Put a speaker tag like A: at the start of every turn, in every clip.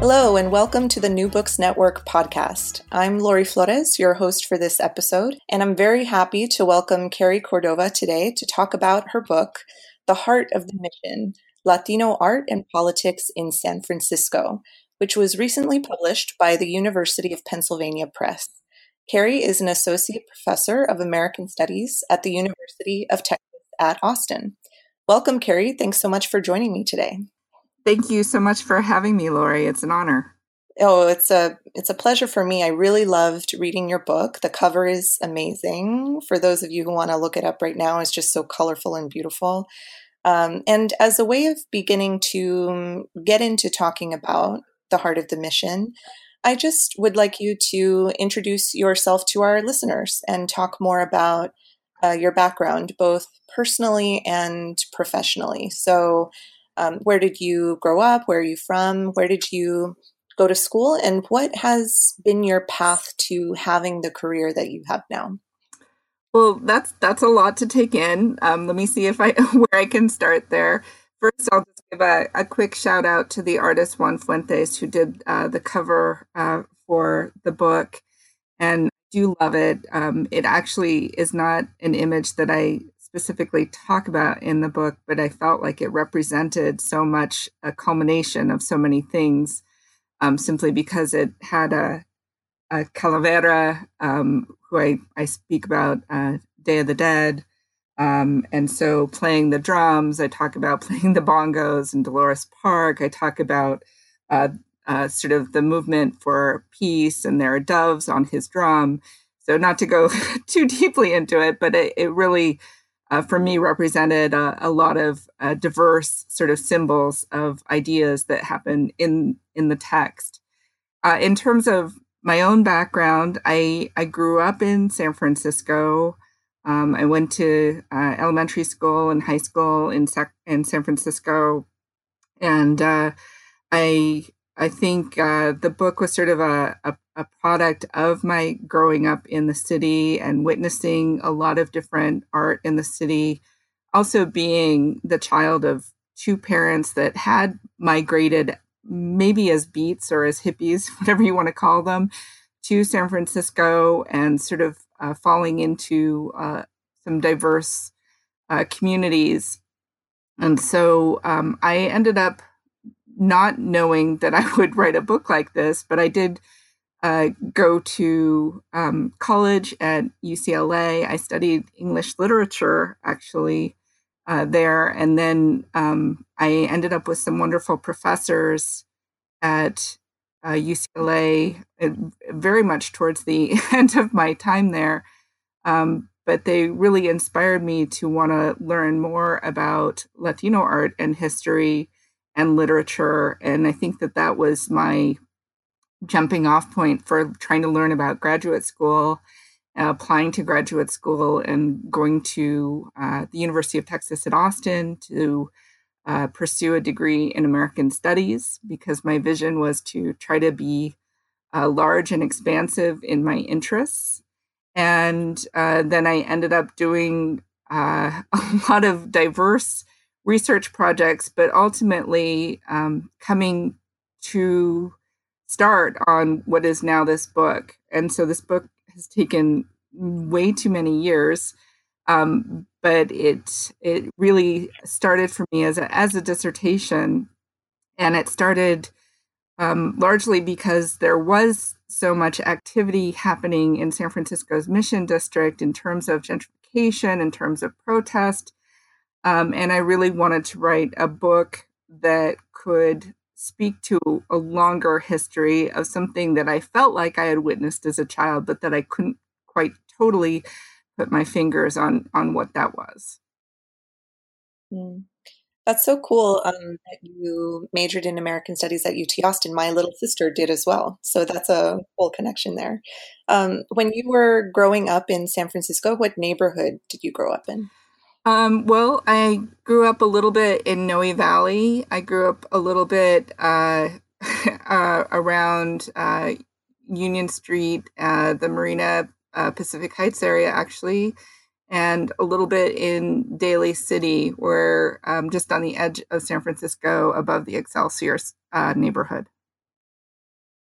A: Hello, and welcome to the New Books Network podcast. I'm Lori Flores, your host for this episode, and I'm very happy to welcome Cary Cordova today to talk about her book, The Heart of the Mission Latino Art and Politics in San Francisco, which was recently published by the University of Pennsylvania Press. Cary is an associate professor of American Studies at the University of Texas at Austin. Welcome, Cary. Thanks so much for joining me today.
B: Thank you so much for having me, Lori. It's an honor.
A: Oh, it's a it's a pleasure for me. I really loved reading your book. The cover is amazing. For those of you who want to look it up right now, it's just so colorful and beautiful. Um, and as a way of beginning to get into talking about the heart of the mission, I just would like you to introduce yourself to our listeners and talk more about uh, your background, both personally and professionally. So, um, where did you grow up? Where are you from? Where did you go to school? And what has been your path to having the career that you have now?
B: Well, that's that's a lot to take in. Um, let me see if I where I can start there. First, I'll just give a, a quick shout out to the artist Juan Fuentes who did uh, the cover uh, for the book, and I do love it. Um, it actually is not an image that I specifically talk about in the book, but I felt like it represented so much a culmination of so many things um, simply because it had a, a calavera, um, who I, I speak about, uh, Day of the Dead. Um, and so playing the drums, I talk about playing the bongos in Dolores Park. I talk about uh, uh, sort of the movement for peace, and there are doves on his drum. So, not to go too deeply into it, but it, it really uh, for me represented a, a lot of uh, diverse sort of symbols of ideas that happen in in the text. Uh, in terms of my own background, I I grew up in San Francisco. Um, I went to uh, elementary school and high school in in San Francisco, and uh, I I think uh, the book was sort of a, a, a, product of my growing up in the city and witnessing a lot of different art in the city. Also, being the child of two parents that had migrated, maybe as beats or as hippies, whatever you want to call them, to San Francisco and sort of uh, falling into uh, some diverse uh, communities. And so um, I ended up not knowing that I would write a book like this, but I did uh, go to um, college at UCLA. I studied English literature actually uh, there, and then um, I ended up with some wonderful professors at uh, UCLA, uh, very much towards the end of my time there. Um, but they really inspired me to want to learn more about Latino art and history and literature. And I think that that was my jumping off point for trying to learn about graduate school, uh, applying to graduate school, and going to uh, the University of Texas at Austin to uh, pursue a degree in American Studies because my vision was to try to be uh, large and expansive in my interests. And uh, then I ended up doing uh, a lot of diverse research projects, but ultimately um, coming to start on what is now this book. And so this book has taken way too many years, um, but it it really started for me as a as a dissertation, and it started um, largely because there was so much activity happening in San Francisco's Mission District in terms of gentrification, in terms of protest, um, and I really wanted to write a book that could speak to a longer history of something that I felt like I had witnessed as a child, but that I couldn't quite totally put my fingers on on what that was.
A: Mm. That's so cool um, that you majored in American Studies at UT Austin. My little sister did as well. So that's a whole connection there. Um, when you were growing up in San Francisco, what neighborhood did you grow up in?
B: Um, well, I grew up a little bit in Noe Valley. I grew up a little bit uh, uh, around uh, Union Street, uh, the Marina uh, Pacific Heights area, actually and a little bit in Daly City, where um, just on the edge of San Francisco, above the Excelsior uh, neighborhood.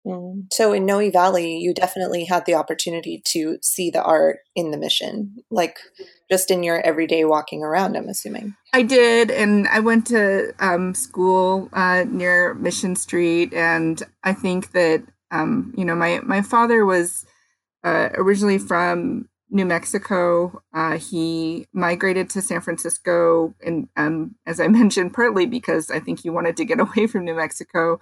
A: Mm. So in Noe Valley, you definitely had the opportunity to see the art in the mission, like just in your everyday walking around. I'm assuming
B: I did, and I went to um, school uh, near Mission Street, and I think that um, you know my my father was uh, originally from New Mexico. Uh, he migrated to San Francisco, and um, as I mentioned, partly because I think he wanted to get away from New Mexico.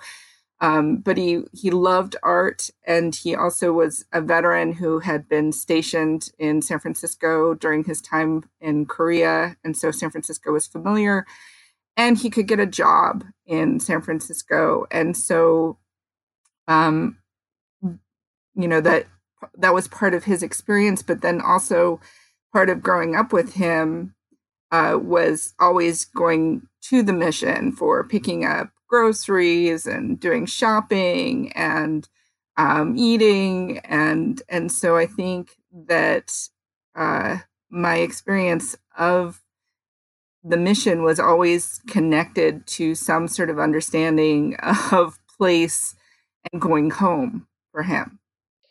B: Um, but he he loved art, and he also was a veteran who had been stationed in San Francisco during his time in Korea, and so San Francisco was familiar. And he could get a job in San Francisco, and so, um, you know that that was part of his experience but then also part of growing up with him uh, was always going to the mission for picking up groceries and doing shopping and um, eating and and so I think that uh, my experience of the mission was always connected to some sort of understanding of place and going home for him.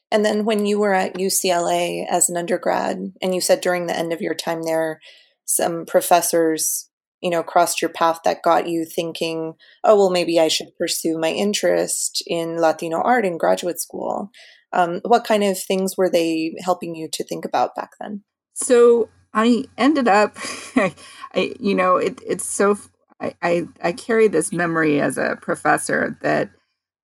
A: And then when you were at UCLA as an undergrad, and you said during the end of your time there, some professors, you know, crossed your path that got you thinking, oh, well, maybe I should pursue my interest in Latino art in graduate school. Um, what kind of things were they helping you to think about back then?
B: So I ended up, I, you know, it, it's so, I, I, I carry this memory as a professor that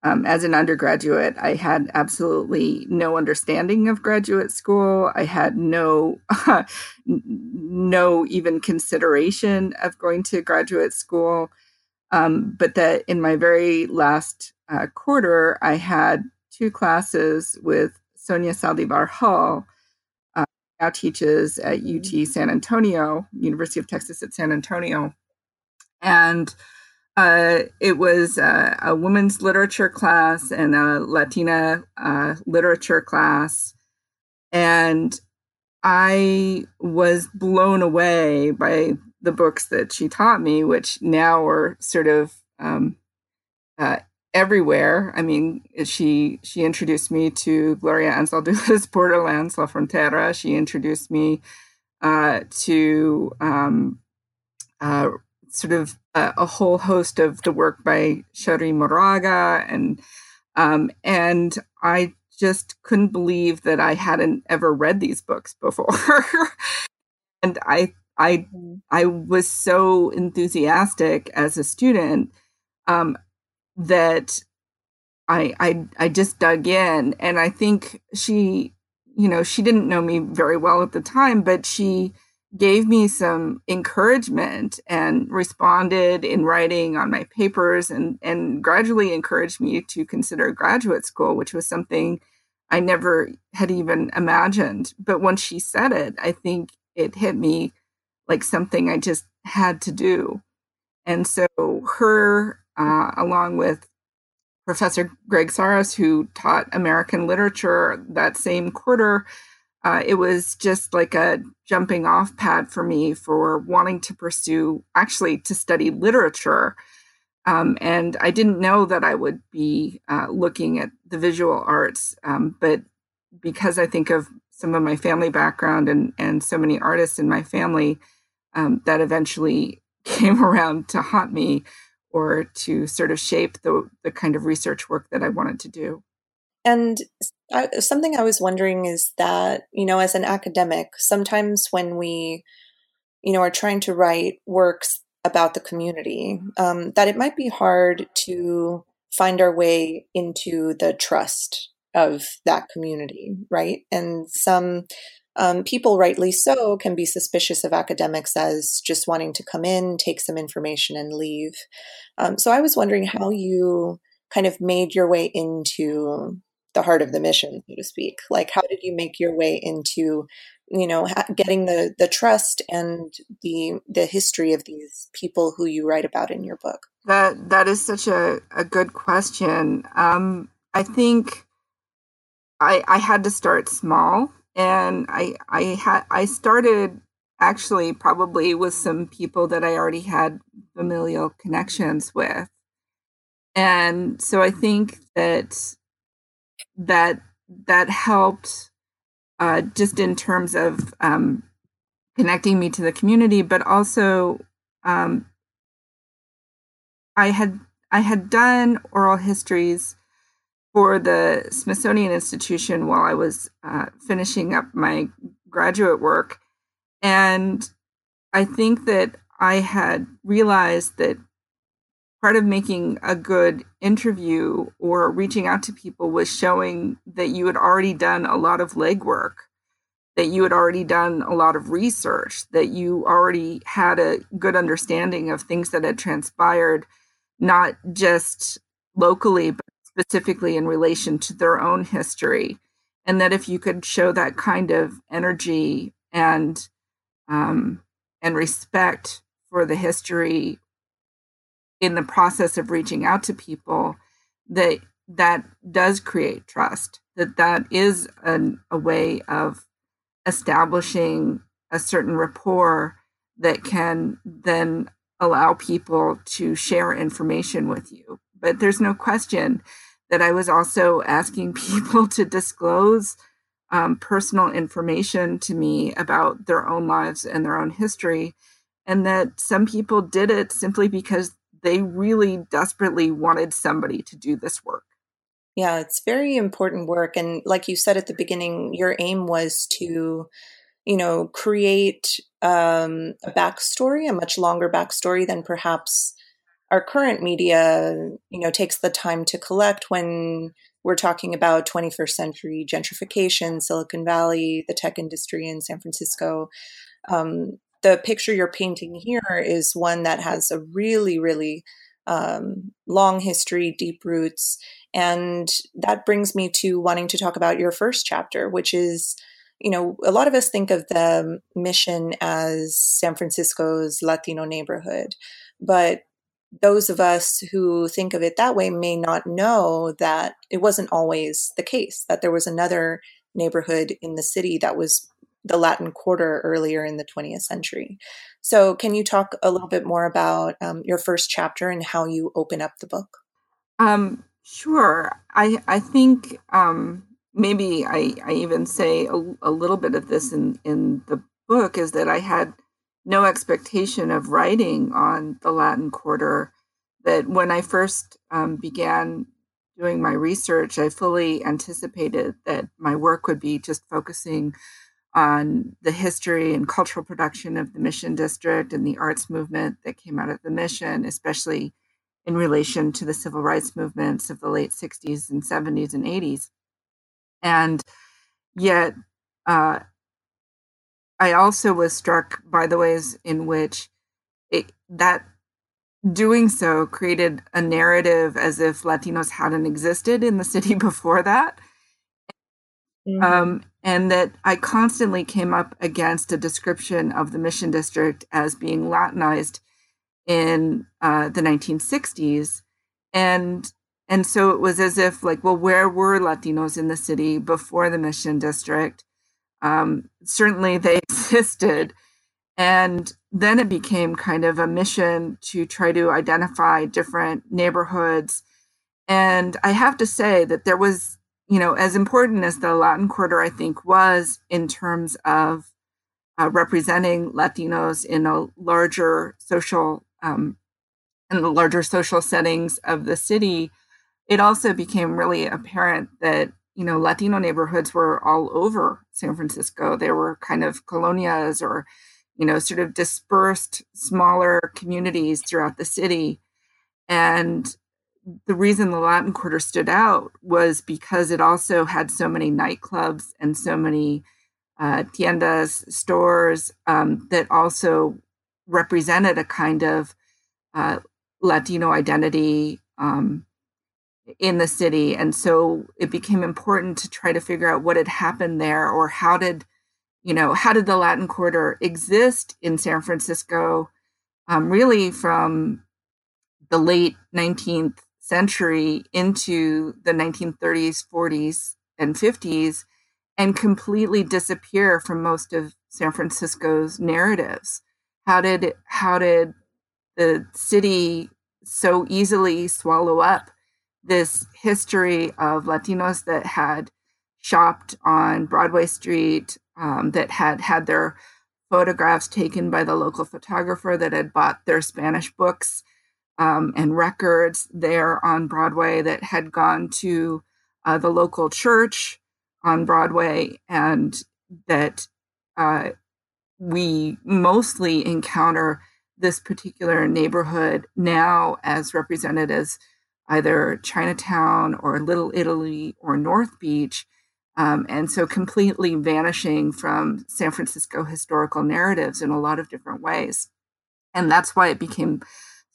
B: um, as an undergraduate, I had absolutely no understanding of graduate school. I had no, no even consideration of going to graduate school. Um, but that in my very last uh, quarter, I had two classes with Sonia Saldivar Hull, uh, now teaches at UT. San Antonio, University of Texas at San Antonio, and uh, it was uh, a women's literature class and a Latina uh, literature class. And I was blown away by the books that she taught me, which now are sort of um, uh, everywhere. I mean, she she introduced me to Gloria Anzaldúa's Borderlands, La Frontera. She introduced me uh, to um, uh, sort of a, a, whole host of the work by Cherríe Moraga and um, and I just couldn't believe that I hadn't ever read these books before. and I I mm-hmm. I was so enthusiastic as a student um, that I, I I just dug in and I think she you know she didn't know me very well at the time but she gave me some encouragement and responded in writing on my papers and, and gradually encouraged me to consider graduate school, which was something I never had even imagined. But once she said it, I think it hit me like something I just had to do. And so, her, uh, along with Professor Greg Sarris, who taught American literature that same quarter, uh, it was just like a jumping off pad for me for wanting to pursue, actually, to study literature. Um, and I didn't know that I would be uh, looking at the visual arts, um, but because I think of some of my family background and and so many artists in my family, um, that eventually came around to haunt me or to sort of shape the the kind of research work that I wanted to do.
A: And I, something I was wondering is that, you know, as an academic, sometimes when we, you know, are trying to write works about the community, um, that it might be hard to find our way into the trust of that community, right? And some um, people, rightly so, can be suspicious of academics as just wanting to come in, take some information, and leave. Um, so I was wondering how you kind of made your way into the heart of the mission, so to speak. Like, how did you make your way into, you know, getting the the trust and the the history of these people who you write about in your book?
B: That that is such a, a good question. Um, I think I I had to start small and I I had I started actually probably with some people that I already had familial connections with. And so I think that that that helped uh, just in terms of um, connecting me to the community, but also um, I had I had done oral histories for the Smithsonian Institution while I was uh, finishing up my graduate work. And I think that I had realized that part of making a good interview or reaching out to people was showing that you had already done a lot of legwork, that you had already done a lot of research, that you already had a good understanding of things that had transpired, not just locally, but specifically in relation to their own history. And that if you could show that kind of energy and um, and respect for the history in the process of reaching out to people, that that does create trust. That that is an, a way of establishing a certain rapport that can then allow people to share information with you. But there's no question that I was also asking people to disclose um, personal information to me about their own lives and their own history. And that some people did it simply because they really desperately wanted somebody to do this work.
A: Yeah, it's very important work. And like you said at the beginning, your aim was to, you know, create um, a backstory, a much longer backstory than perhaps our current media, you know, takes the time to collect when we're talking about 21st century gentrification, Silicon Valley, the tech industry in San Francisco. Um, the picture you're painting here is one that has a really, really um, long history, deep roots. And that brings me to wanting to talk about your first chapter, which is, you know, a lot of us think of the mission as San Francisco's Latino neighborhood, but those of us who think of it that way may not know that it wasn't always the case, that there was another neighborhood in the city that was the Latin Quarter earlier in the 20th century. So, can you talk a little bit more about um, your first chapter and how you open up the book?
B: Um, sure. I I think um, maybe I, I even say a, a little bit of this in in the book is that I had no expectation of writing on the Latin Quarter. That when I first um, began doing my research, I fully anticipated that my work would be just focusing on the history and cultural production of the Mission District and the arts movement that came out of the Mission, especially in relation to the civil rights movements of the late 60s and 70s and 80s. And yet, uh, I also was struck by the ways in which it, that doing so created a narrative as if Latinos hadn't existed in the city before that. Mm-hmm. Um, and that I constantly came up against a description of the Mission District as being Latinized in uh, the 1960s, and and so it was as if like, well, where were Latinos in the city before the Mission District? Um, certainly they existed. And then it became kind of a mission to try to identify different neighborhoods. And I have to say that there was, you know, as important as the Latin Quarter, I think, was in terms of uh, representing Latinos in a larger social, um, in the larger social settings of the city, it also became really apparent that you know, Latino neighborhoods were all over San Francisco. They were kind of colonias or, you know, sort of dispersed smaller communities throughout the city. And the reason the Latin Quarter stood out was because it also had so many nightclubs and so many uh, tiendas, stores um, that also represented a kind of uh, Latino identity um, in the city. And so it became important to try to figure out what had happened there or how did, you know, how did the Latin Quarter exist in San Francisco, um, really from the late 19th century into the 1930s, 40s, and 50s and completely disappear from most of San Francisco's narratives. How did how did the city so easily swallow up this history of Latinos that had shopped on Broadway Street, um, that had had their photographs taken by the local photographer, that had bought their Spanish books um, and records there on Broadway, that had gone to uh, the local church on Broadway, and that uh, we mostly encounter this particular neighborhood now as represented as either Chinatown or Little Italy or North Beach. Um, and so completely vanishing from San Francisco historical narratives in a lot of different ways. And that's why it became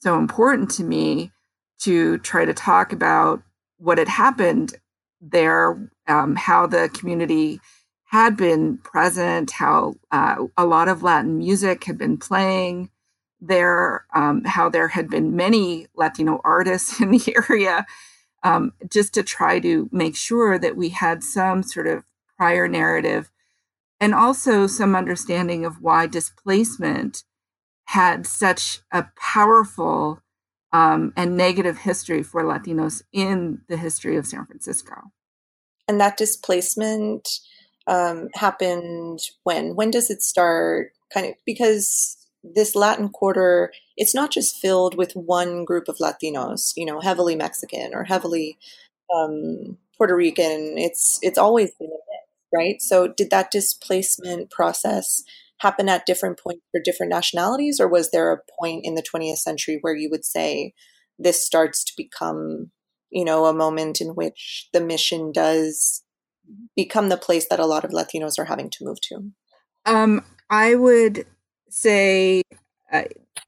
B: so important to me to try to talk about what had happened there, um, how the community had been present, how uh, a lot of Latin music had been playing, there, um, how there had been many Latino artists in the area, um, just to try to make sure that we had some sort of prior narrative and also some understanding of why displacement had such a powerful um, and negative history for Latinos in the history of San Francisco.
A: And that displacement um, happened when? When does it start? Kind of because this Latin quarter, it's not just filled with one group of Latinos, you know, heavily Mexican or heavily um, Puerto Rican. It's it's always been a mix, right? So, did that displacement process happen at different points for different nationalities, or was there a point in the 20th century where you would say this starts to become, you know, a moment in which the mission does become the place that a lot of Latinos are having to move to?
B: Um, I would say uh,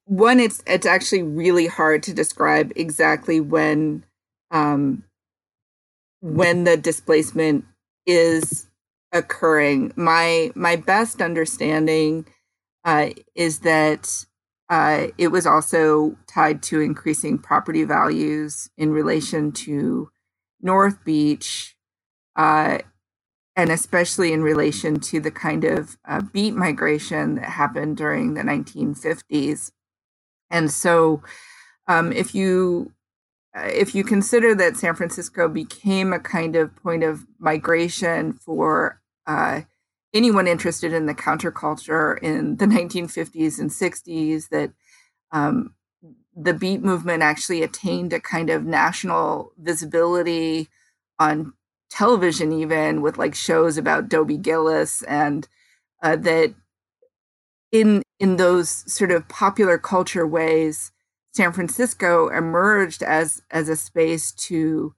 B: one it's it's actually really hard to describe exactly when um, when the displacement is occurring my my best understanding uh, is that uh, it was also tied to increasing property values in relation to North Beach, uh, and especially in relation to the kind of uh, beat migration that happened during the 1950s. And so, um, if you uh, if you consider that San Francisco became a kind of point of migration for uh, anyone interested in the counterculture in the 1950s and 60s, that um, the beat movement actually attained a kind of national visibility on television even with like shows about Dobie Gillis and uh, that in in those sort of popular culture ways San Francisco emerged as as a space to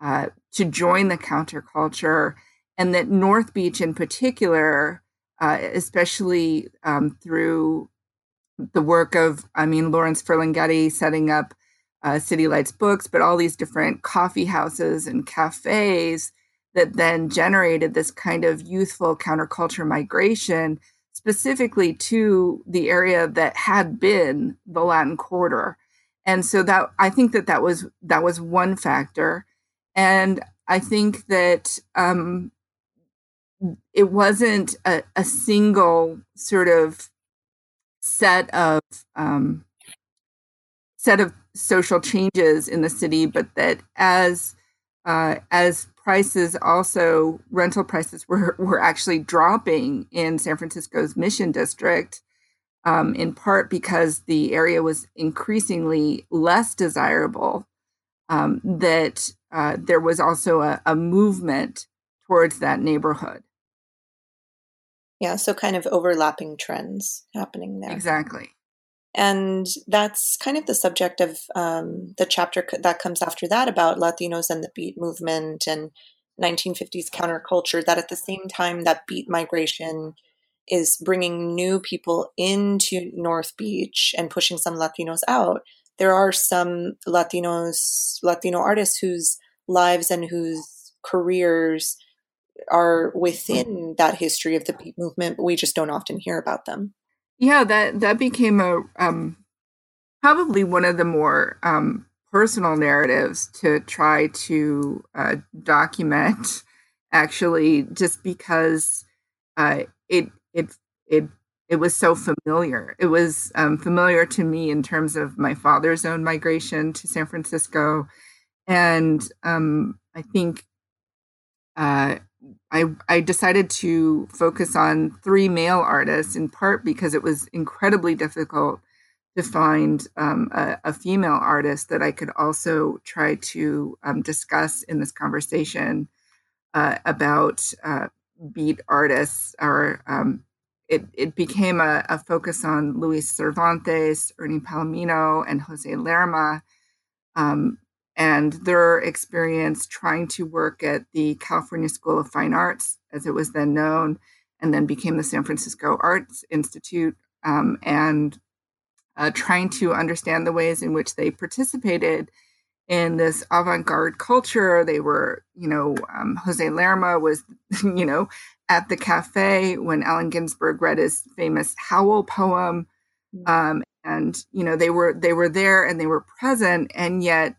B: uh, to join the counterculture and that North Beach in particular uh, especially um, through the work of I mean Lawrence Ferlinghetti setting up uh, City Lights Books, but all these different coffee houses and cafes that then generated this kind of youthful counterculture migration specifically to the area that had been the Latin Quarter. And so that I think that that was that was one factor, and I think that um, it wasn't a, a single sort of set of um, set of social changes in the city, but that as uh, as prices also rental prices were were actually dropping in San Francisco's Mission District, um, in part because the area was increasingly less desirable. Um, that uh, there was also a, a movement towards that neighborhood.
A: Yeah, so kind of overlapping trends happening there.
B: Exactly.
A: And that's kind of the subject of um, the chapter that comes after that about Latinos and the beat movement and 1950s counterculture that at the same time that beat migration is bringing new people into North Beach and pushing some Latinos out. There are some Latinos, Latino artists whose lives and whose careers are within that history of the beat movement, but we just don't often hear about them.
B: Yeah, that that became a um, probably one of the more um, personal narratives to try to uh, document. Actually, just because uh, it it it it was so familiar. It was um, familiar to me in terms of my father's own migration to San Francisco, and um, I think uh, I I decided to focus on three male artists in part because it was incredibly difficult to find um, a, a, female artist that I could also try to um, discuss in this conversation uh, about uh, beat artists. Or um, it it became a, a, focus on Luis Cervantes, Ernie Palomino, and Jose Lerma. And their experience trying to work at the California School of Fine Arts, as it was then known, and then became the San Francisco Arts Institute, um, and uh, trying to understand the ways in which they participated in this avant-garde culture. They were, you know, um, Jose Lerma was, you know, at the cafe when Allen Ginsberg read his famous Howl poem, mm. um, and you know they were they were there and they were present, and yet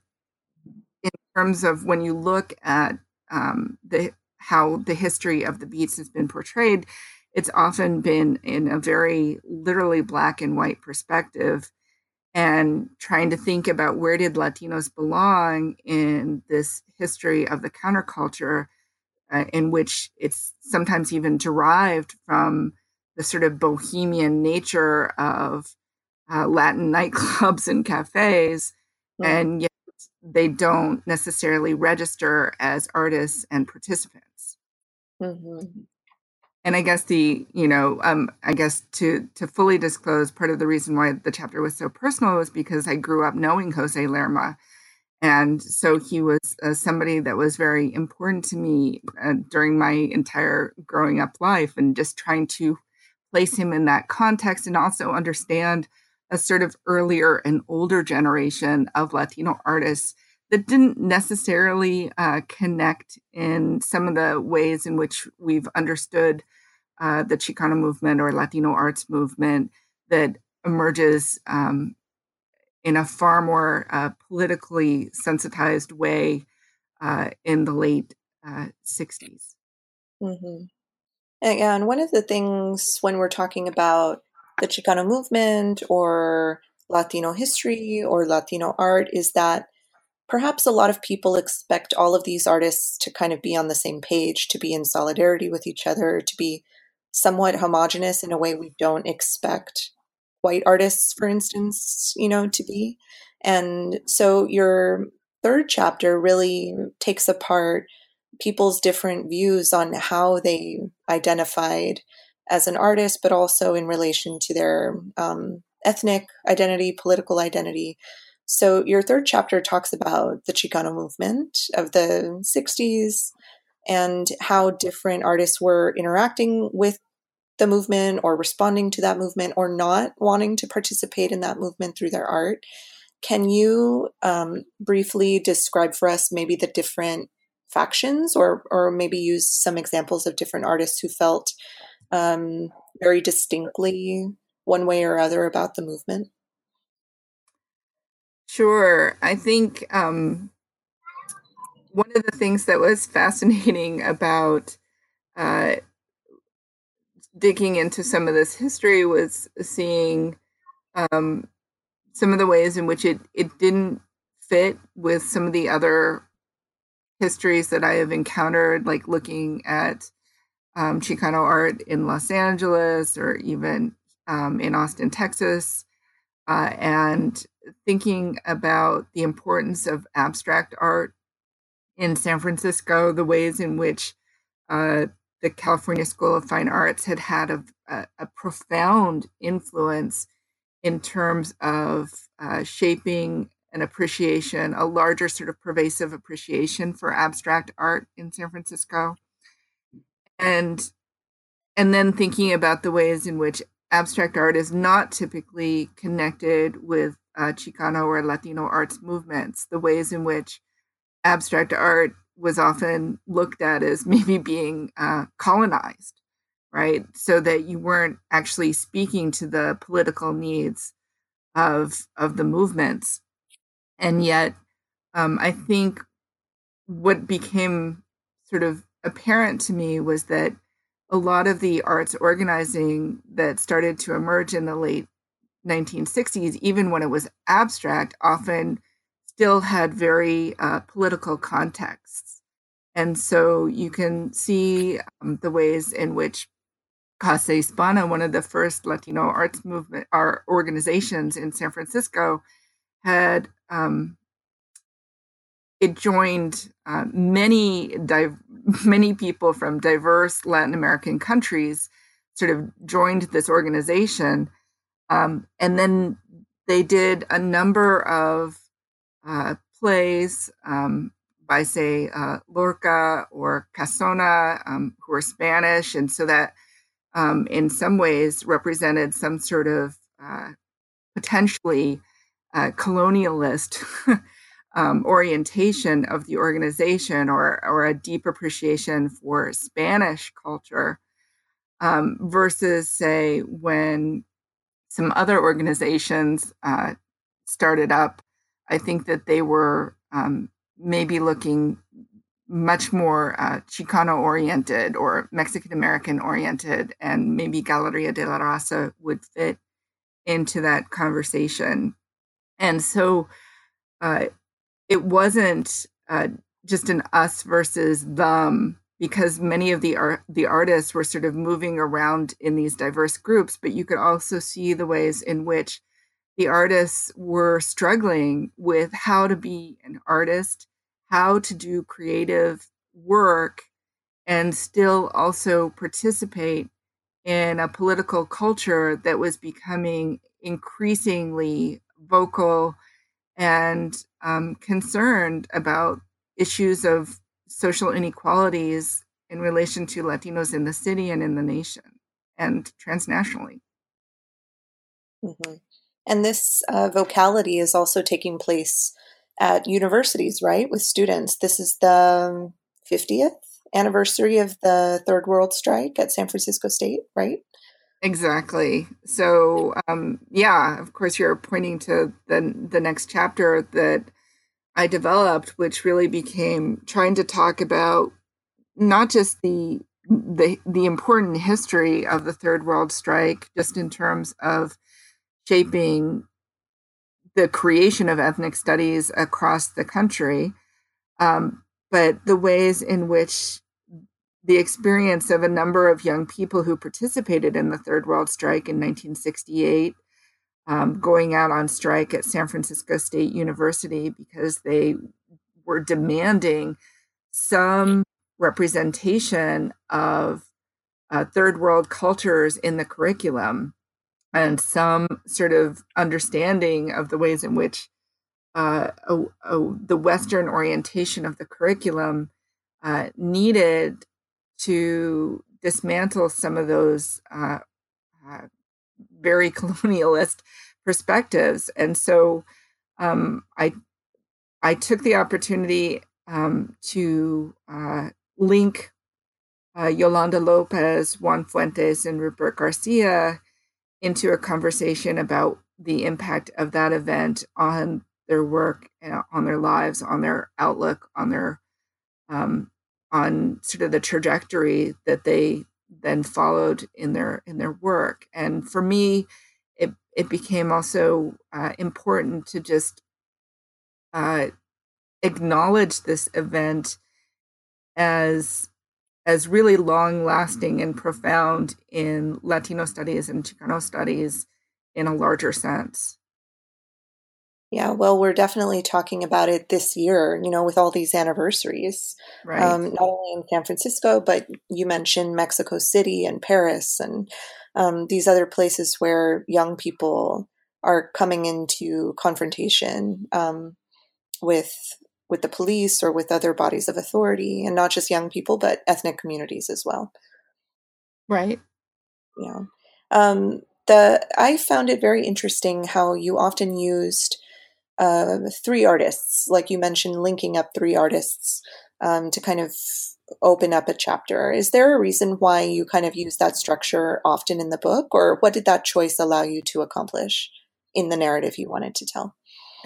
B: terms of when you look at um, the how the history of the beats has been portrayed, it's often been in a very literally black and white perspective and trying to think about where did latinos belong in this history of the counterculture uh, in which it's sometimes even derived from the sort of bohemian nature of uh, latin nightclubs and cafes mm-hmm. and yet they don't necessarily register as artists and participants. Mm-hmm. And I guess the, you know, um, I guess to to fully disclose, part of the reason why the chapter was so personal was because I grew up knowing Jose Lerma, and so he was uh, somebody that was very important to me uh, during my entire growing up life, and just trying to place him in that context and also understand a sort of earlier and older generation of Latino artists that didn't necessarily uh, connect in some of the ways in which we've understood uh, the Chicano movement or Latino arts movement that emerges um, in a far more uh, politically sensitized way uh, in the late 60s. Uh,
A: mm-hmm. And one of the things when we're talking about the Chicano movement or Latino history or Latino art is that perhaps a lot of people expect all of these artists to kind of be on the same page, to be in solidarity with each other, to be somewhat homogenous in a way we don't expect white artists, for instance, you know, to be. And so your third chapter really takes apart people's different views on how they identified as an artist, but also in relation to their um, ethnic identity, political identity. So, your third chapter talks about the Chicano movement of the 60s and how different artists were interacting with the movement or responding to that movement or not wanting to participate in that movement through their art. Can you um, briefly describe for us maybe the different factions or, or maybe use some examples of different artists who felt um, very distinctly one way or other about the movement?
B: Sure. I think um, one of the things that was fascinating about uh, digging into some of this history was seeing um, some of the ways in which it, it didn't fit with some of the other histories that I have encountered, like looking at um, Chicano art in Los Angeles or even um, in Austin, Texas, uh, and thinking about the importance of abstract art in San Francisco, the ways in which uh, the California School of Fine Arts had had a, a, a profound influence in terms of uh, shaping an appreciation, a larger sort of pervasive appreciation for abstract art in San Francisco. And and then thinking about the ways in which abstract art is not typically connected with uh, Chicano or Latino arts movements, the ways in which abstract art was often looked at as maybe being uh, colonized, right? So that you weren't actually speaking to the political needs of of the movements, and yet um, I think what became sort of apparent to me was that a lot of the arts organizing that started to emerge in the late 1960s, even when it was abstract, often still had very uh, political contexts. And so you can see um, the ways in which Casa Hispana, one of the first Latino arts movement art organizations in San Francisco, had um, it joined uh, many di- many people from diverse Latin American countries sort of joined this organization, um, and then they did a number of uh, plays um, by, say, uh, Lorca or Casona, um, who are Spanish, and so that um, in some ways represented some sort of uh, potentially uh, colonialist um, orientation of the organization or, or a deep appreciation for Spanish culture um, versus, say, when some other organizations uh, started up, I think that they were um, maybe looking much more uh, Chicano oriented or Mexican American oriented, and maybe Galeria de la Raza would fit into that conversation. And so uh, it wasn't uh, just an us versus them because many of the the artists were sort of moving around in these diverse groups but you could also see the ways in which the artists were struggling with how to be an artist how to do creative work and still also participate in a political culture that was becoming increasingly vocal and um, concerned about issues of social inequalities in relation to Latinos in the city and in the nation and transnationally.
A: Mm-hmm. And this uh, vocality is also taking place at universities, right, with students. This is the 50th anniversary of the Third World Strike at San Francisco State, right?
B: Exactly. So, um, yeah, of course, you're pointing to the the next chapter that I developed, which really became trying to talk about not just the the the important history of the Third World Strike, just in terms of shaping the creation of ethnic studies across the country, um, but the ways in which the experience of a number of young people who participated in the Third World Strike in 1968, um, going out on strike at San Francisco State University because they were demanding some representation of uh, third world cultures in the curriculum and some sort of understanding of the ways in which uh, the Western orientation of the curriculum uh, needed to dismantle some of those uh, uh, very colonialist perspectives. And so um, I I took the opportunity um, to uh, link uh, Yolanda Lopez, Juan Fuentes, and Rupert Garcia into a conversation about the impact of that event on their work, uh, on their lives, on their outlook, on their um, on sort of the trajectory that they then followed in their in their work and for me it it became also uh, important to just uh, acknowledge this event as as really long lasting and profound in Latino studies and Chicano studies in a larger sense.
A: Yeah, well, we're definitely talking about it this year, you know, with all these anniversaries. Right. Um, not only in San Francisco, but you mentioned Mexico City and Paris and um, these other places where young people are coming into confrontation um, with with the police or with other bodies of authority, and not just young people, but ethnic communities as well.
B: Right.
A: Yeah. Um, the I found it very interesting how you often used uh, three artists, like you mentioned, linking up three artists um, to kind of open up a chapter. Is there a reason why you kind of use that structure often in the book, or what did that choice allow you to accomplish in the narrative you wanted to tell?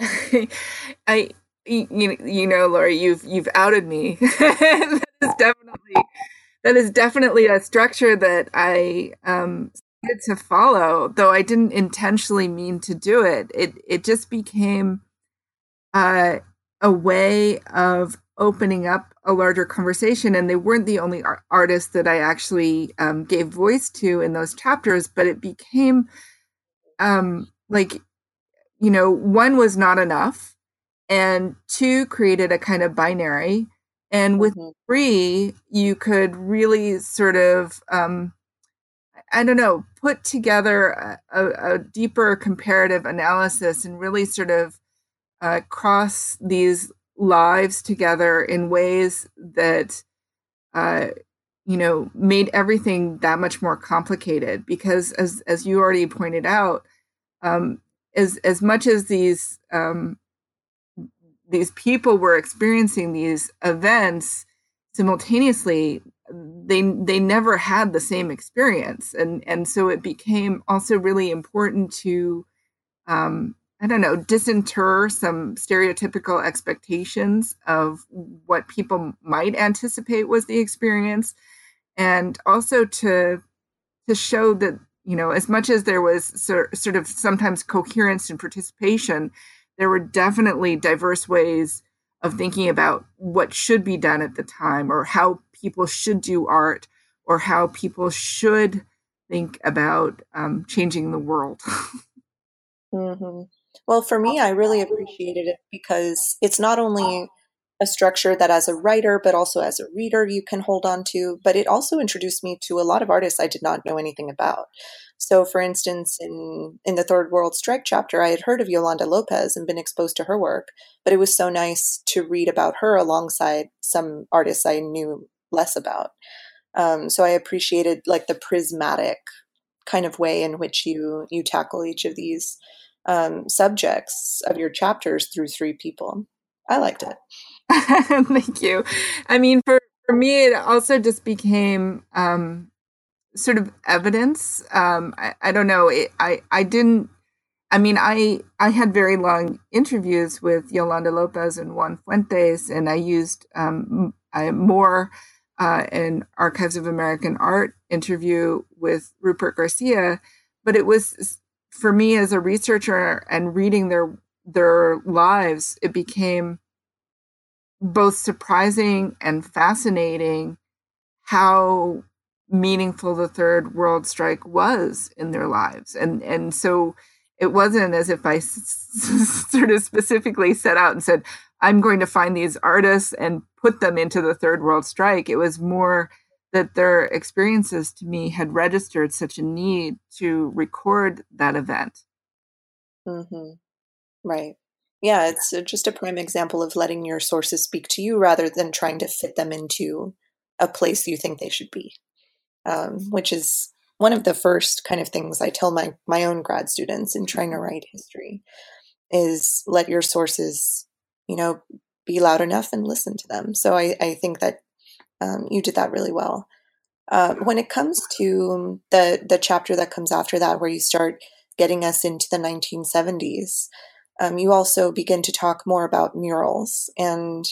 B: I, you, you know, Lori, you've you've outed me. that is definitely that is definitely a structure that I um, to follow, though I didn't intentionally mean to do it. It it just became uh, a way of opening up a larger conversation. And they weren't the only ar- artists that I actually um, gave voice to in those chapters, but it became um, like, you know, one was not enough, and two created a kind of binary. And with mm-hmm. three, you could really sort of, um, I don't know, put together a, a, a deeper comparative analysis and really sort of uh, cross these lives together in ways that uh, you know made everything that much more complicated. Because as as you already pointed out um, as as much as these um, these people were experiencing these events simultaneously they they never had the same experience. And and so it became also really important to um, I don't know, disinter some stereotypical expectations of what people might anticipate was the experience, and also to to show that you know, as much as there was sort of sometimes coherence and participation, there were definitely diverse ways of thinking about what should be done at the time, or how people should do art, or how people should think about um, changing the world.
A: mm-hmm. Well, for me, I really appreciated it because it's not only a structure that as a writer, but also as a reader, you can hold on to, but it also introduced me to a lot of artists I did not know anything about. So, for instance, in, in the Third World Strike chapter, I had heard of Yolanda Lopez and been exposed to her work, but it was so nice to read about her alongside some artists I knew less about. Um, so I appreciated like the prismatic kind of way in which you you tackle each of these um, subjects of your chapters through three people. I liked it.
B: Thank you. I mean, for, for me, it also just became um, sort of evidence. Um, I, I don't know. It, I, I didn't, I mean, I, I had very long interviews with Yolanda Lopez and Juan Fuentes, and I used um, I, more uh, an Archives of American Art interview with Rupert Garcia, but it was for me as a researcher and reading their their lives, it became both surprising and fascinating how meaningful the third world strike was in their lives. And and so it wasn't as if i s- sort of specifically set out and said i'm going to find these artists and put them into the third world strike. It was more that their experiences to me had registered such a need to record that event.
A: Mm-hmm. Right. Yeah, it's just a prime example of letting your sources speak to you rather than trying to fit them into a place you think they should be, um, which is one of the first kind of things I tell my my own grad students in trying to write history is let your sources, you know, be loud enough and listen to them. So I, I think that um, you did that really well. Uh, when it comes to the the chapter that comes after that, where you start getting us into the 1970s, um, you also begin to talk more about murals, and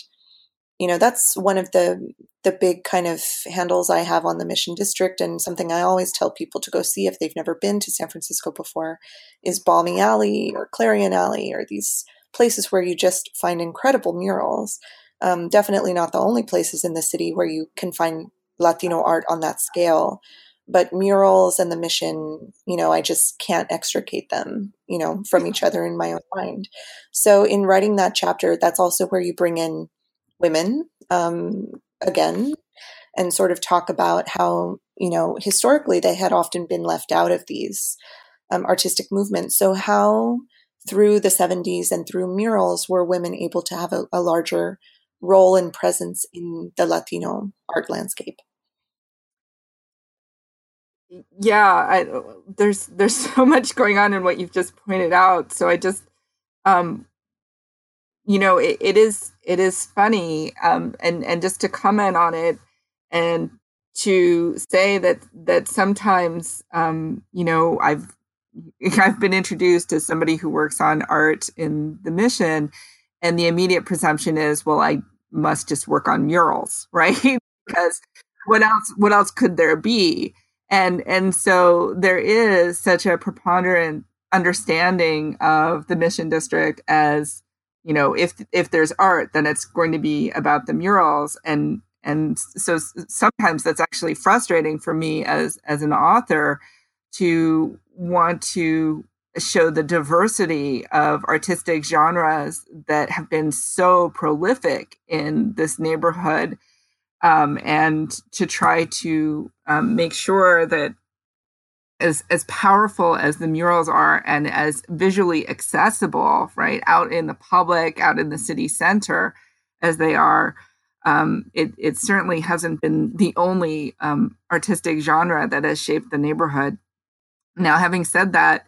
A: you know that's one of the the big kind of handles I have on the Mission District, and something I always tell people to go see if they've never been to San Francisco before is Balmy Alley or Clarion Alley or these places where you just find incredible murals um, definitely not the only places in the city where you can find Latino art on that scale. But murals and the mission, you know, I just can't extricate them, you know, from each other in my own mind. So in writing that chapter, that's also where you bring in women um, again and sort of talk about how, you know, historically they had often been left out of these um, artistic movements. So, how through the 70s and through murals were women able to have a, a larger role and presence in the Latino art landscape?
B: Yeah, I, there's there's so much going on in what you've just pointed out. So I just, um, you know, it, it is it is funny, um, and and just to comment on it, and to say that that sometimes, um, you know, I've I've been introduced as somebody who works on art in the mission, and the immediate presumption is, well, I must just work on murals, right? because what else? What else could there be? And and so there is such a preponderant understanding of the mission district as you know if if there's art then it's going to be about the murals and and so sometimes that's actually frustrating for me as as an author to want to show the diversity of artistic genres that have been so prolific in this neighborhood um, and to try to um, make sure that as as powerful as the murals are and as visually accessible right out in the public out in the city center as they are um, it, it certainly hasn't been the only um, artistic genre that has shaped the neighborhood. Now, having said that,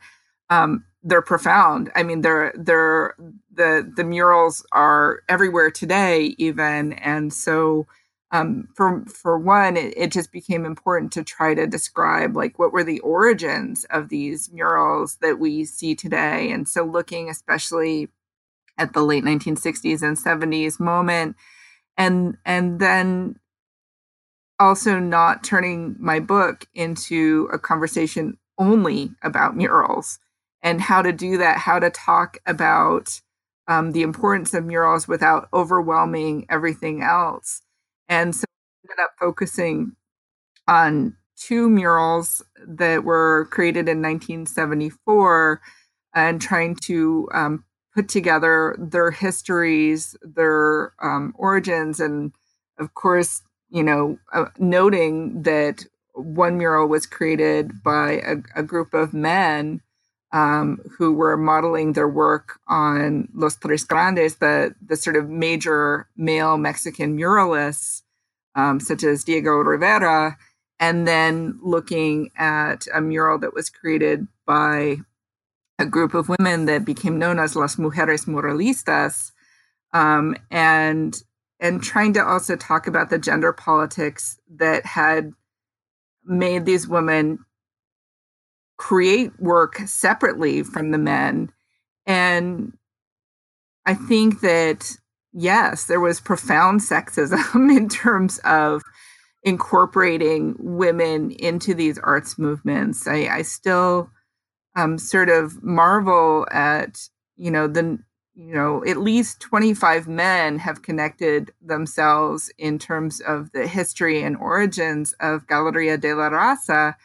B: um, they're profound. I mean, they're they're the the murals are everywhere today, even, and so um, for for one, it, it, just became important to try to describe like what were the origins of these murals that we see today, and so looking especially at the late 1960s and 70s moment, and and then also not turning my book into a conversation only about murals and how to do that, how to talk about um, the importance of murals without overwhelming everything else. And so I ended up focusing on two murals that were created in 1974 and trying to um, put together their histories, their um, origins, and of course, you know, uh, noting that one mural was created by a, a group of men um, who were modeling their work on Los Tres Grandes, the, the sort of major male Mexican muralists, um, such as Diego Rivera, and then looking at a mural that was created by a group of women that became known as Las Mujeres Muralistas, um, and and trying to also talk about the gender politics that had made these women create work separately from the men. And I think that, yes, there was profound sexism in terms of incorporating women into these arts movements. I, I still um, sort of marvel at, you know, the you know, at least 25 men have connected themselves in terms of the history and origins of Galeria de la Raza.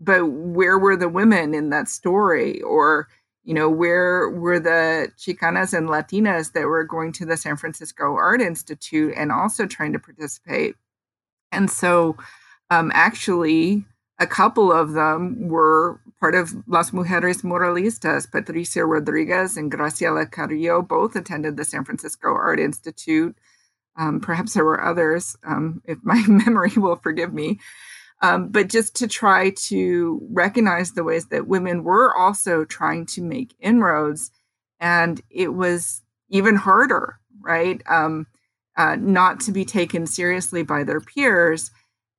B: But where were the women in that story? Or, you know, where were the Chicanas and Latinas that were going to the San Francisco Art Institute and also trying to participate? And so, um, actually, a couple of them were part of Las Mujeres Muralistas. Patricia Rodriguez and Graciela Carrillo both attended the San Francisco Art Institute. Um, perhaps there were others, um, if my memory will forgive me. Um, but just to try to recognize the ways that women were also trying to make inroads. And it was even harder, right? Um, uh, not to be taken seriously by their peers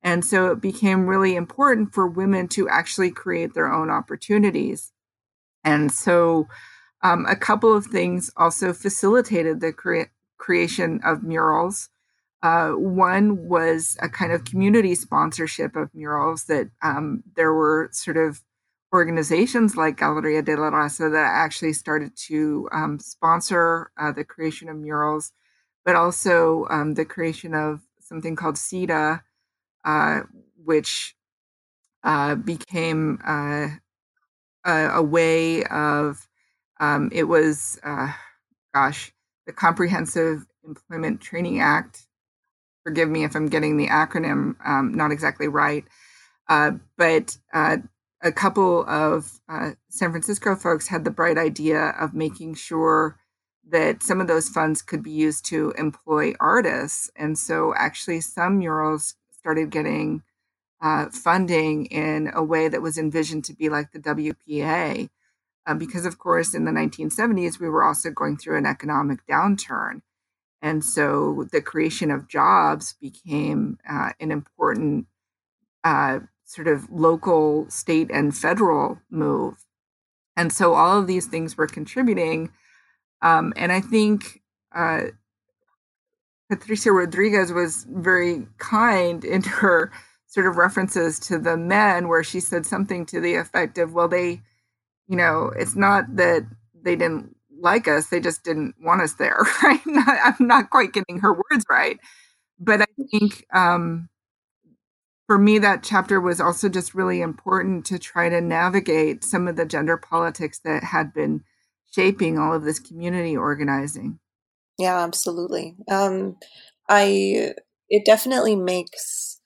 B: and so it became really important for women to actually create their own opportunities. And so um, a couple of things also facilitated the crea- creation of murals. Uh, one was a kind of community sponsorship of murals that um, there were sort of organizations like Galeria de la Raza that actually started to um, sponsor uh, the creation of murals, but also um, the creation of something called CETA, uh, which uh, became uh, a, a, way of um, it was uh, gosh the Comprehensive Employment Training Act. Forgive me if I'm getting the acronym um, not exactly right, uh, but a couple of uh, San Francisco folks had the bright idea of making sure that some of those funds could be used to employ artists. And so, actually, some murals started getting uh, funding in a way that was envisioned to be like the WPA. Uh, because, of course, in the 1970s, we were also going through an economic downturn. And so the creation of jobs became uh, an important uh, sort of local, state, and federal move. And so all of these things were contributing. Um, and I think uh, Patricia Rodriguez was very kind in her sort of references to the men, where she said something to the effect of, well, they, you know, it's not that they didn't like us, they just didn't want us there, right? I'm not quite getting her words right. But I think um, for me, that chapter was also just really important to try to navigate some of the gender politics that had been shaping all of this community organizing.
A: Yeah, absolutely. Um, I it definitely makes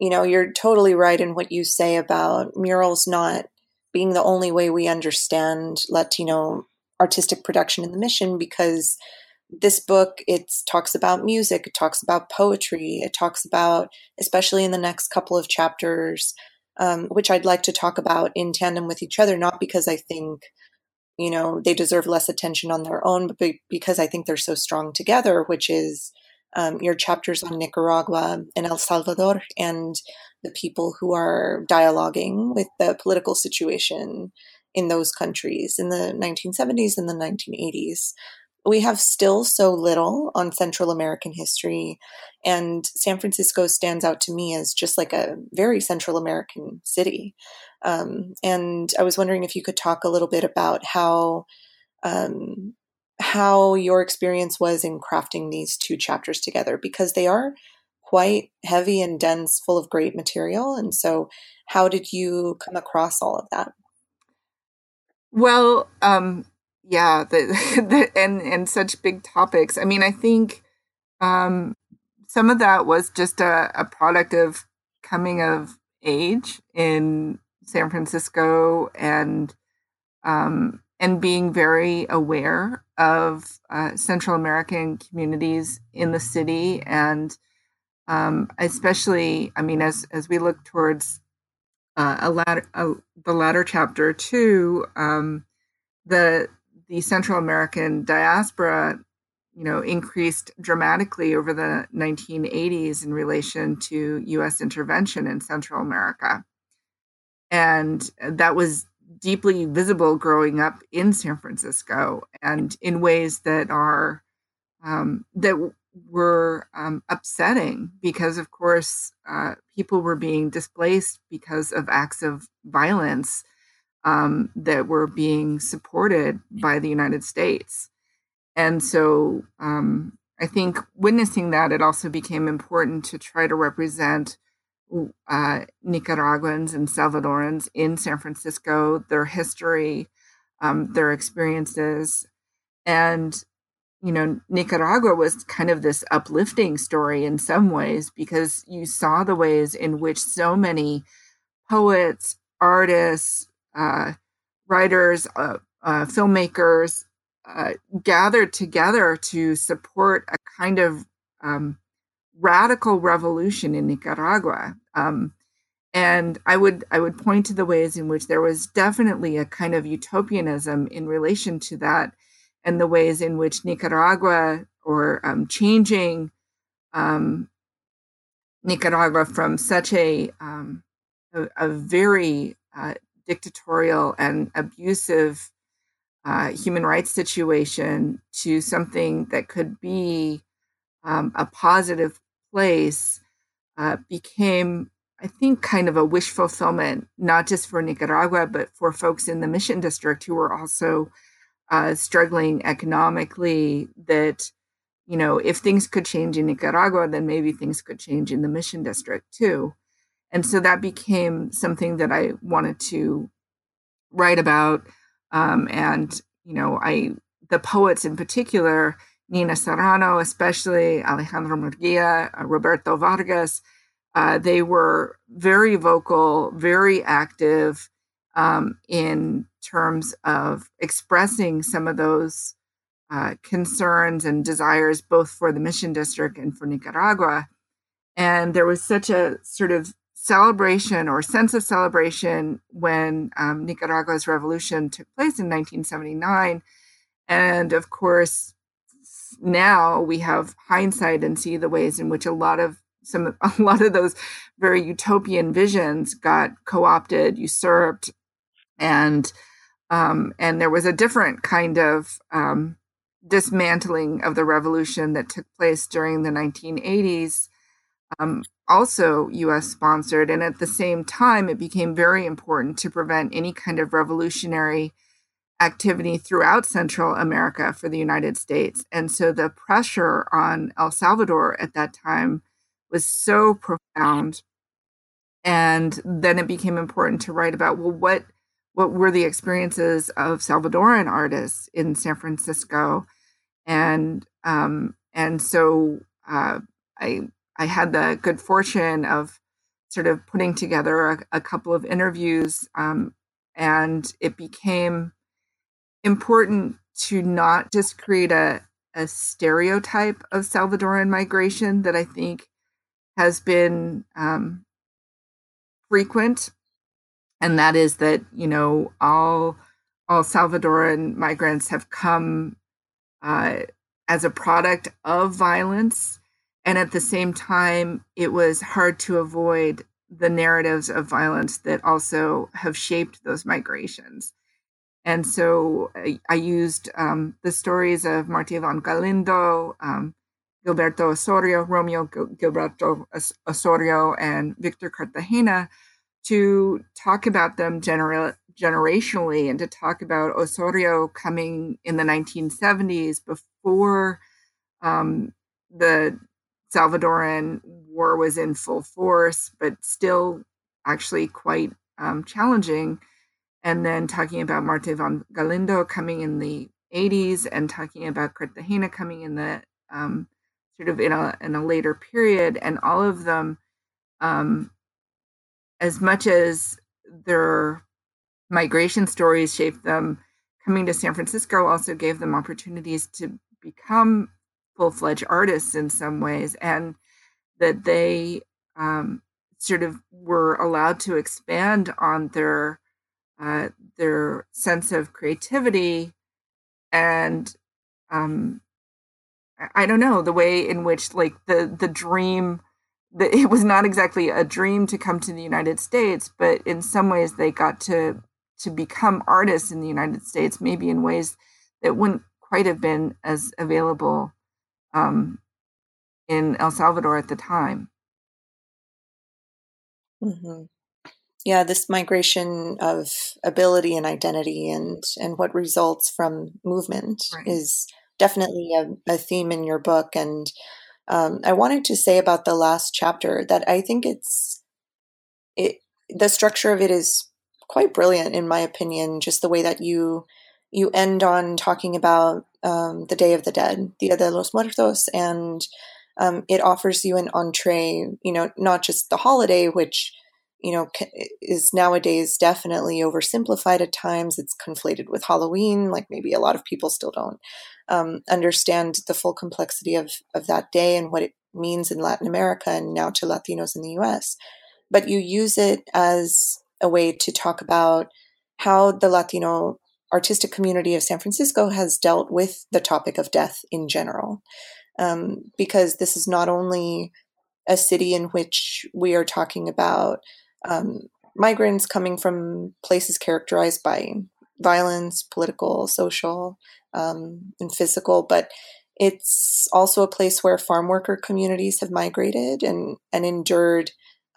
A: you know you're totally right in what you say about murals not being the only way we understand Latino artistic production in the mission because this book it talks about music it talks about poetry it talks about especially in the next couple of chapters um, which i'd like to talk about in tandem with each other not because i think you know they deserve less attention on their own but because i think they're so strong together which is um, your chapters on nicaragua and el salvador and the people who are dialoguing with the political situation in those countries in the 1970s and the 1980s we have still so little on Central American history. And San Francisco stands out to me as just like a very Central American city. Um, and I was wondering if you could talk a little bit about how. Um, how your experience was in crafting these two chapters together because they are quite heavy and dense, full of great material. And so, how did you come across all of that?
B: Well, um, yeah the, the, and and such big topics. I mean i think um some of that was just a, a product of coming of age in san francisco and um and being very aware of uh, central american communities in the city and um, especially i mean as as we look towards uh, a latter, a, the latter chapter too um, the the Central American diaspora, you know, increased dramatically over the 1980s in relation to U.S. intervention in Central America, and that was deeply visible growing up in San Francisco, and in ways that are um, that were um, upsetting because, of course, uh, people were being displaced because of acts of violence um, that were being supported by the United States. And so um, I think witnessing that, it also became important to try to represent uh, Nicaraguans and Salvadorans in San Francisco, their history, um, their experiences. And, you know, Nicaragua was kind of this uplifting story in some ways because you saw the ways in which so many poets, artists, uh, writers, uh, uh, filmmakers uh, gathered together to support a kind of um, radical revolution in Nicaragua. Um, and I would I would point to the ways in which there was definitely a kind of utopianism in relation to that, and the ways in which Nicaragua or um, changing um, Nicaragua from such a um, a, a, very uh, dictatorial and abusive uh, human rights situation to something that could be um, a positive place uh, became, I think, kind of a wish fulfillment, not just for Nicaragua, but for folks in the Mission District who were also uh, struggling economically. That, you know, if things could change in Nicaragua, then maybe things could change in the Mission District too. And so that became something that I wanted to write about. Um, and, you know, I, the poets in particular, Nina Serrano, especially Alejandro Murguia, uh, Roberto Vargas, uh, they were very vocal, very active um, in terms of expressing some of those uh, concerns and desires, both for the Mission District and for Nicaragua. And there was such a sort of celebration or sense of celebration when um, Nicaragua's revolution took place in 1979. And of course, now we have hindsight and see the ways in which a lot of some a lot of those very utopian visions got co-opted, usurped, and um, and there was a different kind of um, dismantling of the revolution that took place during the 1980s, um, also US sponsored. And at the same time, it became very important to prevent any kind of revolutionary activity throughout Central America for the United States. And so the pressure on El Salvador at that time was so profound. And then it became important to write about well, what what were the experiences of Salvadoran artists in San Francisco, and um, and so uh, I I had the good fortune of sort of putting together a, a couple of interviews, um, and it became important to not just create a a stereotype of Salvadoran migration that I think has been um, frequent, and that is that you know all all Salvadoran migrants have come uh, as a product of violence, and at the same time, it was hard to avoid the narratives of violence that also have shaped those migrations. And so I, I used um, the stories of Marta Ivonne Galindo, um, Gilberto Osorio, Romeo Gilberto Osorio, and Victor Cartagena to talk about them genera- generationally and to talk about Osorio coming in the 1970s before um, the Salvadoran war was in full force, but still actually quite um, challenging. And then talking about Marte Ivonne Galindo coming in the 80s and talking about Cartagena coming in the um, sort of in a in a later period, and all of them, um, as much as their migration stories shaped them, coming to San Francisco also gave them opportunities to become full fledged artists in some ways, and that they um, sort of were allowed to expand on their uh, their sense of creativity and um, I don't know the way in which like the the dream it was not exactly a dream to come to the United States, but in some ways they got to to become artists in the United States, maybe in ways that wouldn't quite have been as available um, in El Salvador at the time.
A: Mm-hmm. Yeah, this migration of ability and identity and and what results from movement right. is definitely a, a theme in your book. And um, I wanted to say about the last chapter that I think it's it the structure of it is quite brilliant in my opinion. Just the way that you you end on talking about um, the Day of the Dead, Dia de los Muertos, and um, it offers you an entree. You know, not just the holiday, which you know is nowadays definitely oversimplified at times. It's conflated with Halloween, like maybe a lot of people still don't um, understand the full complexity of, of that day and what it means in Latin America and now to Latinos in the US. But you use it as a way to talk about how the Latino artistic community of San Francisco has dealt with the topic of death in general. Um, because this is not only a city in which we are talking about um, migrants coming from places characterized by violence, political, social, um, and physical, but it's also a place where farm worker communities have migrated and, and endured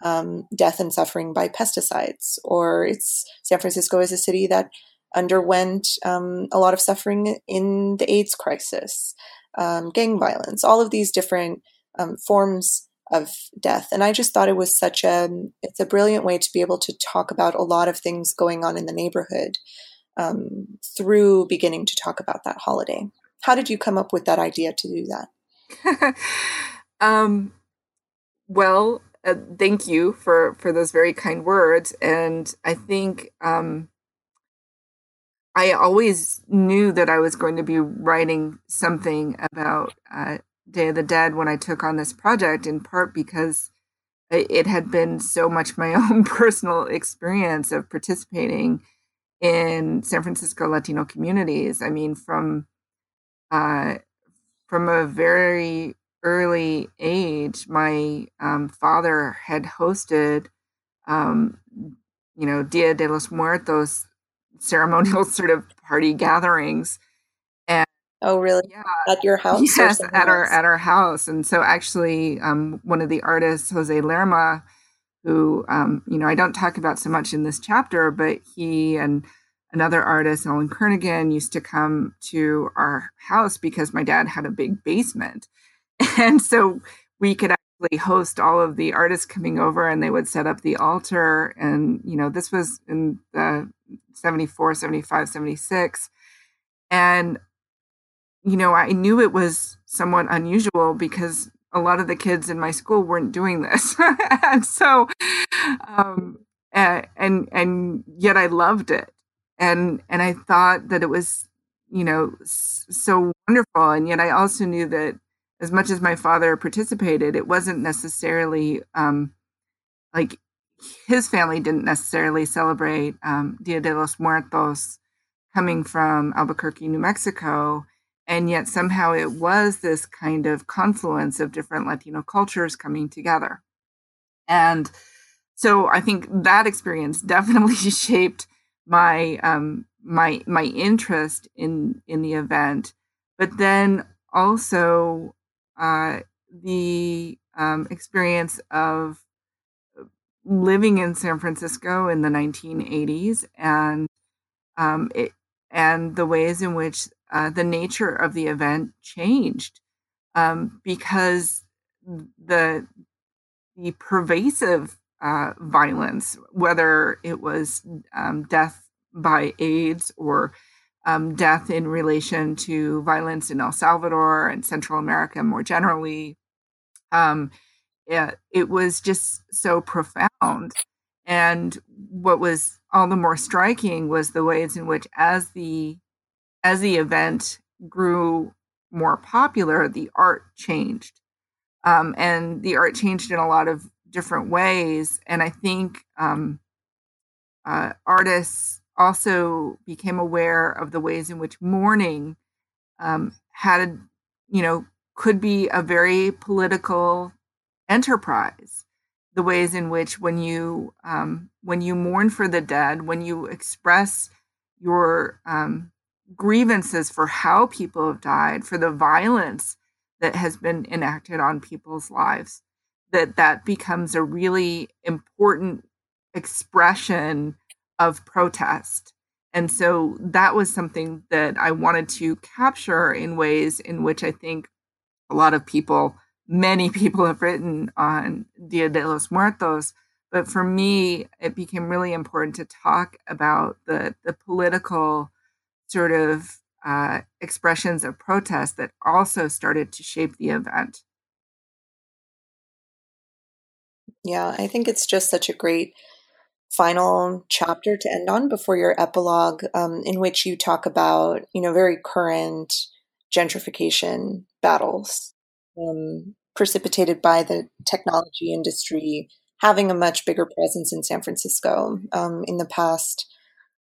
A: um, death and suffering by pesticides. Or it's San Francisco is a city that underwent um, a lot of suffering in the AIDS crisis, um, gang violence, all of these different um, forms of death. And I just thought it was such a it's a brilliant way to be able to talk about a lot of things going on in the neighborhood um, through beginning to talk about that holiday. How did you come up with that idea to do that?
B: um, well, uh, thank you for for those very kind words. And I think um, I always knew that I was going to be writing something about uh, Day of the Dead when I took on this project, in part because it had been so much my own personal experience of participating in San Francisco Latino communities. I mean, from uh, from a very early age, my um, father had hosted, um, you know, Dia de los Muertos ceremonial sort of party gatherings.
A: Oh, really?
B: Yeah,
A: at your house?
B: Yes, at our at our house. And so, actually, um, one of the artists, Jose Lerma, who um, you know I don't talk about so much in this chapter, but he and another artist, Ellen Kernigan, used to come to our house because my dad had a big basement. And so we could actually host all of the artists coming over and they would set up the altar. And, you know, this was in the 74, 75, 76. And, you know, I knew it was somewhat unusual because a lot of the kids in my school weren't doing this. and so, um, and, and yet I loved it and and I thought that it was you know so wonderful and yet I also knew that as much as my father participated it wasn't necessarily um like his family didn't necessarily celebrate um, Dia de los Muertos coming from Albuquerque, New Mexico. And yet somehow it was this kind of confluence of different Latino cultures coming together. And so I think that experience definitely shaped my um, my my interest in in the event, but then also uh, the um, experience of living in San Francisco in the 1980s and um, it, and the ways in which uh, the nature of the event changed um, because the the pervasive uh, violence, whether it was um, death by AIDS or um, death in relation to violence in El Salvador and Central America more generally. Um, it, it was just so profound. And what was all the more striking was the ways in which, as the as the event grew more popular, the art changed, um, and the art changed in a lot of different ways. And I think um, uh, artists also became aware of the ways in which mourning um, had, you know, could be a very political enterprise. The ways in which, when you um, when you mourn for the dead, when you express your um, grievances for how people have died, for the violence that has been enacted on people's lives, that that becomes a really important expression of protest. And so that was something that I wanted to capture in ways in which I think a lot of people, many people have written on Dia de los Muertos. But for me, it became really important to talk about the, the political sort of uh, expressions of protest that also started to shape the event.
A: Yeah, I think it's just such a great final chapter to end on before your epilogue, um, in which you talk about, you know, very current gentrification battles um, precipitated by the technology industry having a much bigger presence in San Francisco um, in the past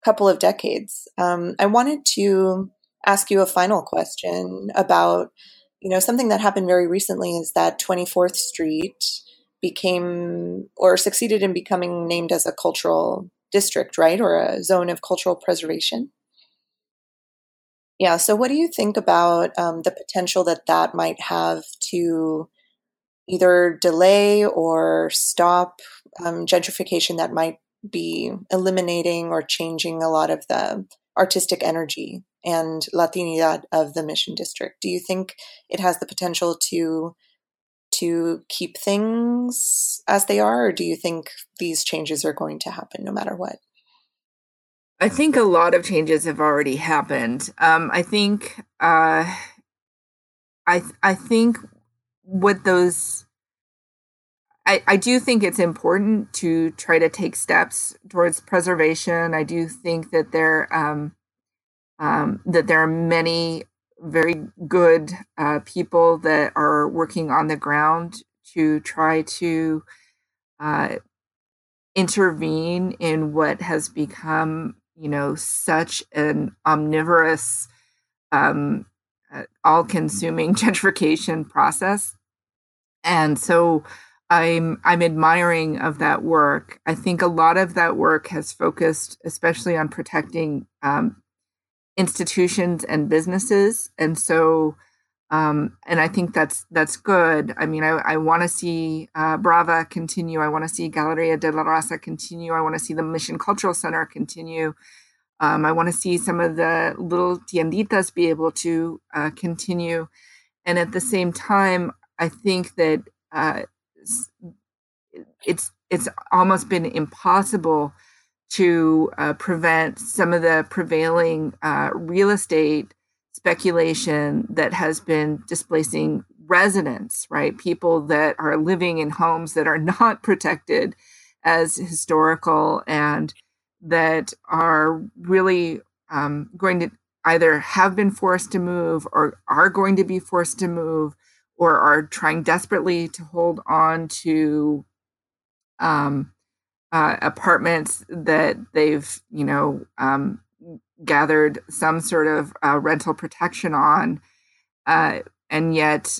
A: couple of decades. Um, I wanted to ask you a final question about, you know, something that happened very recently is that 24th Street became or succeeded in becoming named as a cultural district, right? Or a zone of cultural preservation. Yeah. So, what do you think about um, the potential that that might have to either delay or stop um, gentrification that might be eliminating or changing a lot of the artistic energy and Latinidad of the Mission District? Do you think it has the potential to to keep things as they are, or do you think these changes are going to happen no matter what?
B: I think a lot of changes have already happened. Um, I think uh, I I think what those I, I do think it's important to try to take steps towards preservation. I do think that there um, um, that there are many very good uh, people that are working on the ground to try to uh, intervene in what has become, you know, such an omnivorous, um, uh, all-consuming gentrification process. And so I'm I'm admiring of that work. I think a lot of that work has focused, especially on protecting um, institutions and businesses, and so um, and I think that's that's good. I mean, I, I want to see uh, Brava continue. I want to see Galeria de la Raza continue. I want to see the Mission Cultural Center continue. Um, I want to see some of the little tienditas be able to uh, continue, and at the same time, I think that uh, it's it's almost been impossible to uh, prevent some of the prevailing uh, real estate speculation that has been displacing residents, right? People that are living in homes that are not protected as historical and that are really um, going to either have been forced to move or are going to be forced to move or are trying desperately to hold on to um, uh, apartments that they've, you know, um, gathered some sort of uh, rental protection on, uh, and yet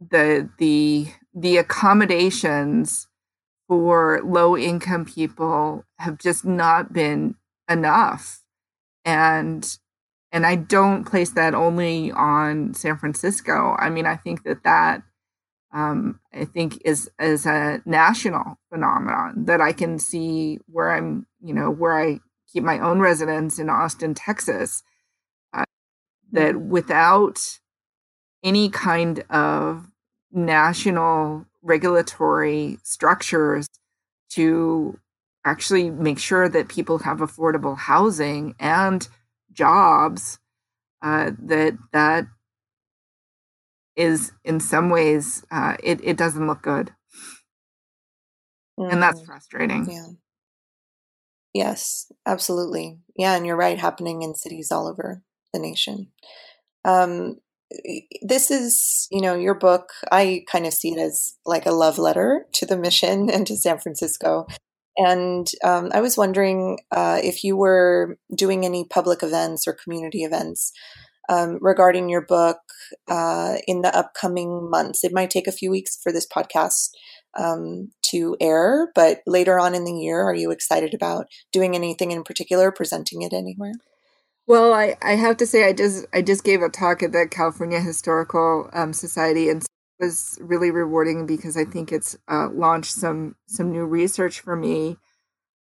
B: the the the accommodations for low income people have just not been enough, and and I don't place that only on San Francisco. I mean, I think that that um, I think is is a national phenomenon that I can see where I'm, you know, where I keep my own residence in Austin, Texas. Uh, that without any kind of national regulatory structures to actually make sure that people have affordable housing and jobs uh, that that is in some ways uh, it, it doesn't look good. Mm-hmm. and that's mm-hmm. frustrating.
A: Yeah. Yes absolutely. Yeah and you're right happening in cities all over the nation. Um, this is you know your book i kind of see it as like a love letter to the mission and to san francisco and um, I was wondering uh, if you were doing any public events or community events um, regarding your book uh, in the upcoming months. It might take a few weeks for this podcast um, to air, but later on in the year, are you excited about doing anything in particular, presenting it anywhere?
B: Well, I, I have to say I just I just gave a talk at the California Historical um, Society, and was really rewarding because I think it's uh, launched some some new research for me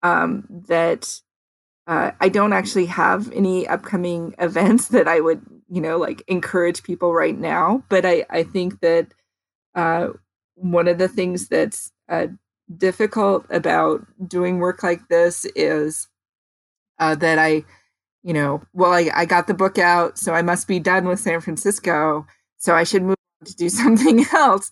B: um, that uh, I don't actually have any upcoming events that I would you know like encourage people right now, but I I think that uh, one of the things that's uh, difficult about doing work like this is uh, that I you know well I, I got the book out so I must be done with San Francisco so I should move to do something else.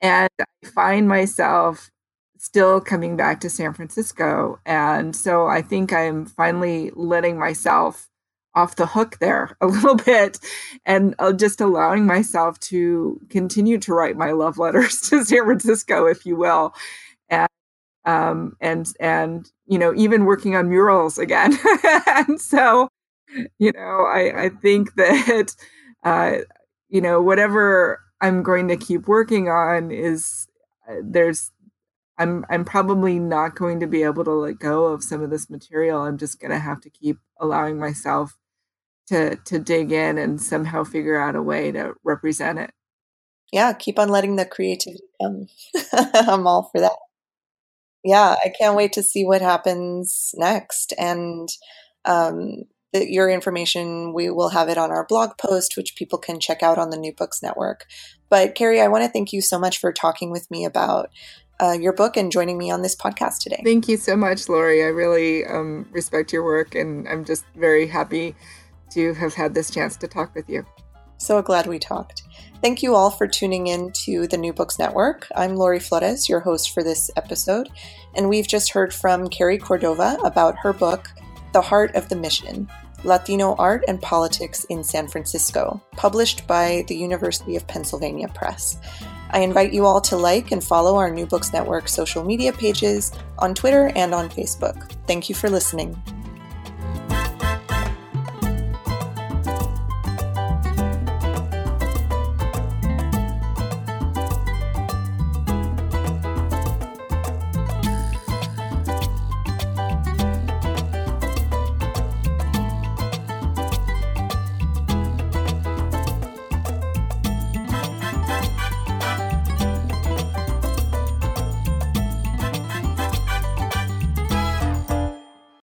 B: And I find myself still coming back to San Francisco. And so I think I'm finally letting myself off the hook there a little bit and uh, just allowing myself to continue to write my love letters to San Francisco, if you will. And um, and and you know even working on murals again and so you know I, I think that uh, you know whatever I'm going to keep working on is uh, there's I'm I'm probably not going to be able to let go of some of this material. I'm just going to have to keep allowing myself to to dig in and somehow figure out a way to represent it.
A: Yeah, keep on letting the creativity come. I'm all for that. Yeah, I can't wait to see what happens next. And um, your information, we will have it on our blog post, which people can check out on the New Books Network. But Cary, I want to thank you so much for talking with me about uh, your book and joining me on this podcast today.
B: Thank you so much, Lori. I really um, respect your work, and I'm just very happy to have had this chance to talk with you.
A: So glad we talked. Thank you all for tuning in to the New Books Network. I'm Lori Flores, your host for this episode, and we've just heard from Cary Cordova about her book, The Heart of the Mission Latino Art and Politics in San Francisco, published by the University of Pennsylvania Press. I invite you all to like and follow our New Books Network social media pages on Twitter and on Facebook. Thank you for listening.